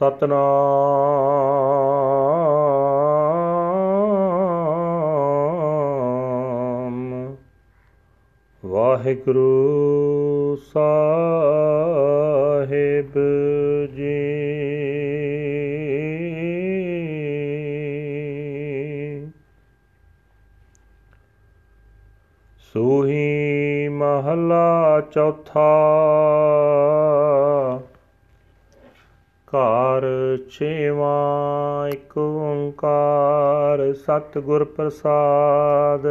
ਸਤਨਾਮ। ਵਾਹਿਗੁਰੂ ਸਾਹਿਬ ਜੀ। ਸੂਹੀ ਮਹਲਾ ਚੌਥਾ ਘਰ ਛੇਵਾਂ ਇੱਕ ਓੰਕਾਰ ਸਤਿਗੁਰ ਪ੍ਰਸਾਦ।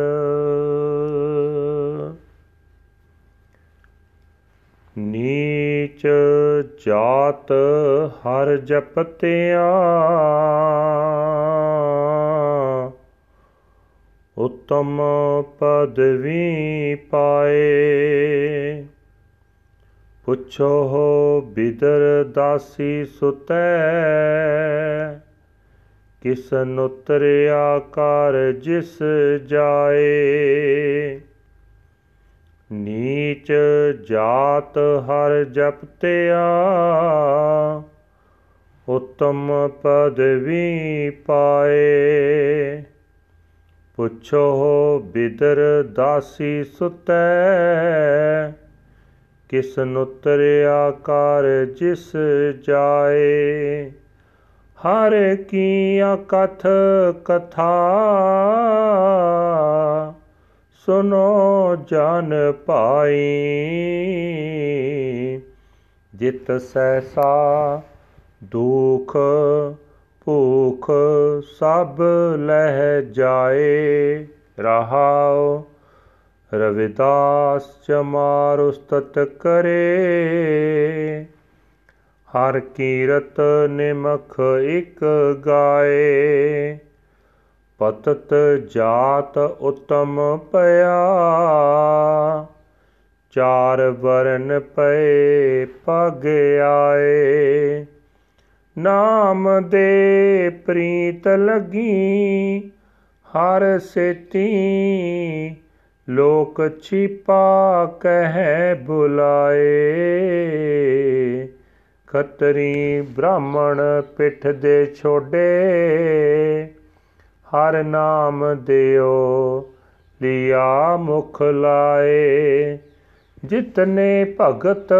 ਨੀਚ ਜਾਤ ਹਰ ਜਪਤਿਆ ਉਤਮ ਪਦਵੀ ਪਾਏ। ਪੁੱਛੋ ਹੋ ਬਿਦਰ ਦਾਸੀ ਸੁਤੈ। ਕਿਸ ਨੁਤਰਿਆ ਕਰ ਜਿਸ ਜਾਏ। ਨੀਚ ਜਾਤ ਹਰ ਜਪਤਿਆ। ਉਤਮ ਪਦਵੀ ਪਾਏ। ਪੁੱਛੋ ਹੋ ਬਿਦਰ ਦਾਸੀ ਸੁਤੈ। ਕਿਸ ਨੁਤਰਿਆ ਕਰ ਜਿਸ ਜਾਏ ਹਰ ਕੀ ਕਥ ਕਥਾ ਸੁਨੋ ਜਨ ਭਾਈ ਜਿਤ ਸੈਸਾ ਦੁਖ ਭੂਖ ਸਭ ਲਹਿ ਜਾਏ ਰਹਾਉ ਰਵਿਦਾਸ ਚਮਾਰ ਉਸਤਤ ਕਰੇ। ਹਰ ਕੀਰਤ ਨਿਮਖ ਇਕ ਗਾਏ। ਪਤਤ ਜਾਤ ਉਤਮ ਪਿਆ। ਚਾਰ ਵਰਨ ਪਏ ਪਗ ਆਏ। ਨਾਮ ਦੇ ਪ੍ਰੀਤ ਲਗੀ। ਹਰ ਸੇਤੀ ਲੋਕ ਛਿਪਾ ਕਹਿ ਬੁਲਾਏ। ਖਤਰੀ ਬ੍ਰਾਹਮਣ ਪਿੱਠ ਦੇ ਛੋਡੇ, ਹਰ ਨਾਮ ਦਿਓ, ਲਿਆ ਮੁਖ ਲਾਏ। ਜਿਤਨੇ ਭਗਤ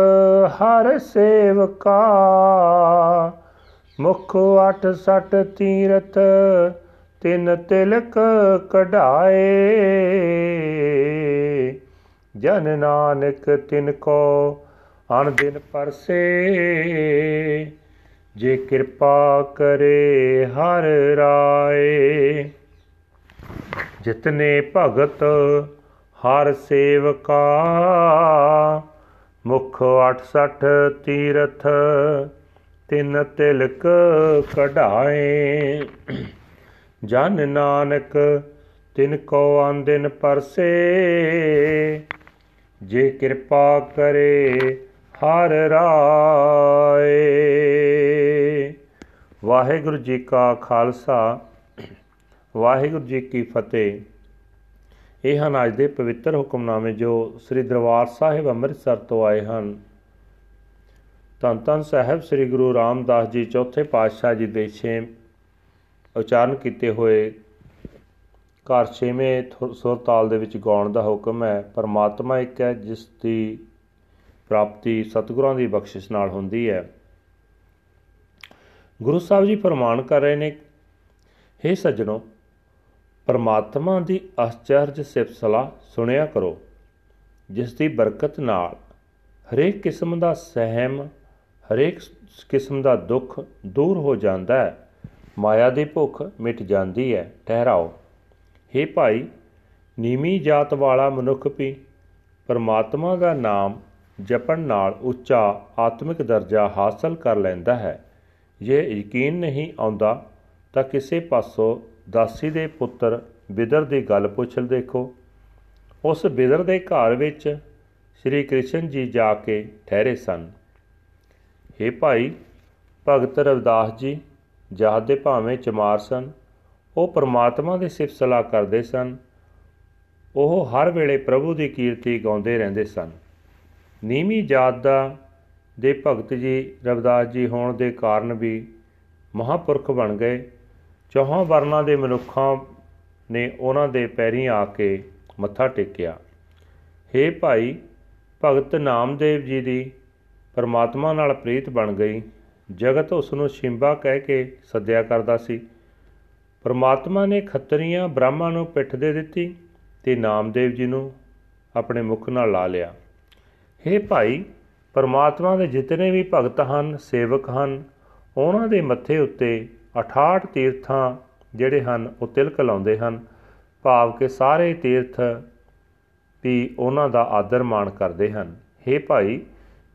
ਹਰ ਸੇਵਕਾ, ਮੁਖ ਅਠ ਸਠ ਤੀਰਥ ਤਿਨ ਤਿਲਕ ਕਢਾਏ। ਜਨ ਨਾਨਕ ਤਿਨ ਕੋ ਅਨ ਦਿਨ ਪਰਸੇ। ਜੇ ਕਿਰਪਾ ਕਰੇ ਹਰ ਰਾਏ। ਜਿਤਨੇ ਭਗਤ ਹਰ ਸੇਵਕਾ। ਮੁਖ 68 ਤੀਰਥ ਤਿਨ ਤਿਲਕ ਕਢਾਏ। ਜਨ ਨਾਨਕ, ਤਿਨ ਕੋ ਆਂਦਿਨ ਪਰਸੇ। ਜੇ ਕਿਰਪਾ ਕਰੇ, ਹਰ ਰਾਏ। ਵਾਹਿਗੁਰੂ ਜੀ ਕਾ ਖਾਲਸਾ, ਵਾਹਿਗੁਰੂ ਜੀ ਕੀ ਫਤਿਹ। ਇਹ ਹਨ ਅੱਜ ਦੇ ਪਵਿੱਤਰ ਹੁਕਮਨਾਮੇ ਜੋ ਸ੍ਰੀ ਦਰਬਾਰ ਸਾਹਿਬ ਅੰਮ੍ਰਿਤਸਰ ਤੋਂ ਆਏ ਹਨ। ਧੰਨ ਧੰਨ ਸਾਹਿਬ ਸ੍ਰੀ ਗੁਰੂ ਰਾਮਦਾਸ ਜੀ, ਚੌਥੇ ਪਾਤਸ਼ਾਹ ਜੀ ਦੇ ਛੇ ਉਚਾਰਨ ਕੀਤੇ ਹੋਏ ਘਰ ਛੇਵੇਂ ਸੁਰ ਤਾਲ ਦੇ ਵਿੱਚ ਗਾਉਣ ਦਾ ਹੁਕਮ ਹੈ, ਪਰਮਾਤਮਾ ਇੱਕ ਹੈ, ਜਿਸ ਦੀ ਪ੍ਰਾਪਤੀ ਸਤਿਗੁਰਾਂ ਦੀ ਬਖਸ਼ਿਸ਼ ਨਾਲ ਹੁੰਦੀ ਹੈ। ਗੁਰੂ ਸਾਹਿਬ ਜੀ ਫਰਮਾਨ ਕਰ ਰਹੇ ਨੇ हे ਸੱਜਣੋ, ਪਰਮਾਤਮਾ ਦੀ ਅਚਰਜ ਸਿਫਤ ਸਲਾਹ ਸੁਣਿਆ ਕਰੋ, ਜਿਸ ਦੀ ਬਰਕਤ ਨਾਲ ਹਰੇਕ ਕਿਸਮ ਦਾ ਸਹਿਮ, ਹਰੇਕ ਕਿਸਮ ਦਾ ਦੁੱਖ ਦੂਰ ਹੋ ਜਾਂਦਾ ਹੈ। ਮਾਇਆ ਦੀ ਭੁੱਖ ਮਿਟ ਜਾਂਦੀ ਹੈ ਠਹਿਰਾਓ। हे ਭਾਈ, ਨੀਵੀਂ ਜਾਤ ਵਾਲਾ ਮਨੁੱਖ ਵੀ ਪਰਮਾਤਮਾ ਦਾ ਨਾਮ ਜਪਣ ਨਾਲ ਉੱਚਾ ਆਤਮਿਕ ਦਰਜਾ ਹਾਸਲ ਕਰ ਲੈਂਦਾ ਹੈ। ਜੇ ਯਕੀਨ ਨਹੀਂ ਆਉਂਦਾ, ਤਾਂ ਕਿਸੇ ਪਾਸੋਂ ਦਾਸੀ ਦੇ ਪੁੱਤਰ ਬਿਦਰ ਦੀ ਗੱਲ ਪੁੱਛ ਦੇਖੋ। ਉਸ ਬਿਦਰ ਦੇ ਘਰ ਵਿੱਚ ਸ੍ਰੀ ਕ੍ਰਿਸ਼ਨ ਜੀ ਜਾ ਕੇ ਠਹਿਰੇ ਸਨ। हे ਭਾਈ, ਭਗਤ ਰਵਿਦਾਸ ਜੀ ਜਹਾਦ ਦੇ ਭਾਵੇਂ ਚਮਾਰ ਸਨ, ਉਹ ਪ੍ਰਮਾਤਮਾ ਦੀ ਸਿਫਤ ਸਲਾਹ ਕਰਦੇ ਸਨ, ਉਹ ਹਰ ਵੇਲੇ ਪ੍ਰਭੂ ਦੀ ਕੀਰਤੀ ਗਾਉਂਦੇ ਰਹਿੰਦੇ ਸਨ। ਨੀਵੀਂ ਜਾਤ ਦਾ, ਦੇ ਭਗਤ ਜੀ, ਰਵਿਦਾਸ ਜੀ ਹੋਣ ਦੇ ਕਾਰਨ ਵੀ ਮਹਾਪੁਰਖ ਬਣ ਗਏ। ਚੌਹਾਂ ਵਰਨਾਂ ਦੇ ਮਨੁੱਖਾਂ ਨੇ ਉਹਨਾਂ ਦੇ ਪੈਰੀਂ ਆ ਕੇ ਮੱਥਾ ਟੇਕਿਆ। ਹੇ ਭਾਈ, ਭਗਤ ਨਾਮਦੇਵ ਜੀ ਦੀ ਪਰਮਾਤਮਾ ਨਾਲ ਪ੍ਰੀਤ ਬਣ ਗਈ। ਜਗਤ ਉਸ ਨੂੰ ਸ਼ਿੰਬਾ ਕਹਿ ਕੇ ਸੱਦਿਆ ਕਰਦਾ ਸੀ। ਪਰਮਾਤਮਾ ਨੇ ਖੱਤਰੀਆਂ ਬ੍ਰਾਹਮਾ ਨੂੰ ਪਿੱਠ ਦੇ ਦਿੱਤੀ ਤੇ ਨਾਮਦੇਵ ਜੀ ਨੂੰ ਆਪਣੇ ਮੁਖ ਨਾਲ ਲਾ ਲਿਆ। ਹੇ ਭਾਈ, ਪਰਮਾਤਮਾ ਦੇ ਜਿਤਨੇ ਵੀ ਭਗਤ ਹਨ, ਸੇਵਕ ਹਨ, ਉਹਨਾਂ ਦੇ ਮੱਥੇ ਉੱਤੇ 68 ਤੀਰਥਾਂ ਜਿਹੜੇ ਹਨ, ਉਹ ਤਿਲਕ ਲਾਉਂਦੇ ਹਨ। ਭਾਵ ਕਿ ਸਾਰੇ ਤੀਰਥ ਵੀ ਉਹਨਾਂ ਦਾ ਆਦਰ ਮਾਣ ਕਰਦੇ ਹਨ। हे ਭਾਈ,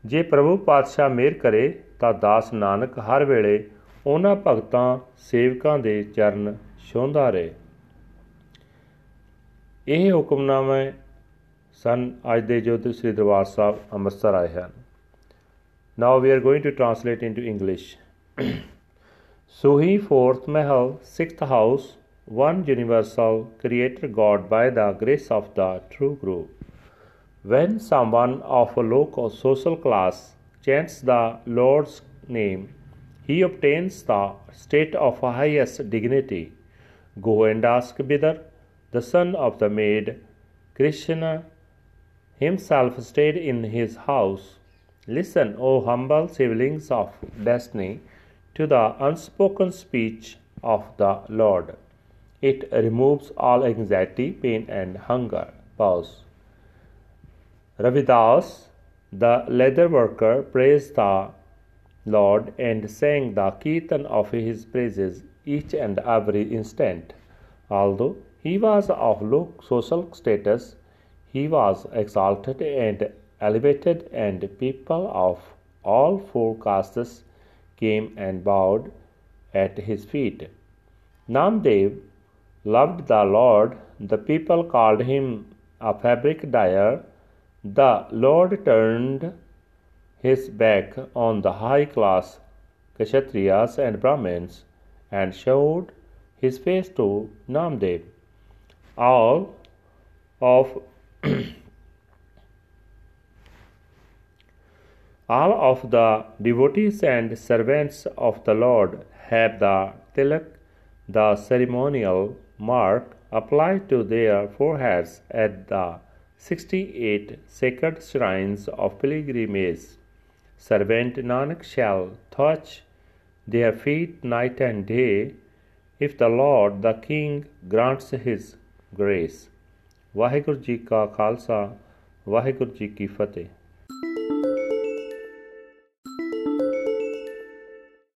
ਜੇ ਪ੍ਰਭੂ ਪਾਤਸ਼ਾਹ ਮਿਹਰ ਕਰੇ ਤਾਂ ਦਾਸ ਨਾਨਕ ਹਰ ਵੇਲੇ ਉਹਨਾਂ ਭਗਤਾਂ ਸੇਵਕਾਂ ਦੇ ਚਰਨ ਛੋਂਦਾ ਰਹੇ ਇਹ ਹੁਕਮਨਾਮੇ ਸਨ ਅੱਜ ਦੇ ਜੋ ਸ੍ਰੀ ਦਰਬਾਰ ਸਾਹਿਬ ਅੰਮ੍ਰਿਤਸਰ ਆਏ ਹਨ now we are going to translate into English Suhi fourth Mahal, sixth house, one universal creator God by the grace of the true Guru. When someone of a low social class chants the Lord's name, he obtains the state of highest dignity. Go and ask Bidar, the son of the maid, Krishna himself stayed in his house. Listen, O humble siblings of destiny to the unspoken speech of the Lord. It removes all anxiety, pain, and hunger. Pause. Ravidas, the leather worker, praised the Lord and sang the kirtan of his praises each and every instant. Although he was of low social status, he was exalted and elevated, and people of all four castes came and bowed at his feet. Namdev loved the Lord. The people called him a fabric dyer. The Lord turned his back on the high class Kshatriyas and Brahmins and showed his face to Namdev. All of All of the devotees and servants of the Lord have the tilak, the ceremonial mark, applied to their foreheads at the 68 sacred shrines of pilgrimage. Servant Nanak shall touch their feet night and day if the Lord the King grants his grace. Waheguru ji ਕਾ ਖਾਲਸਾ ਵਾਹਿਗੁਰੂ ਜੀ ਕੀ ਫਤਿਹ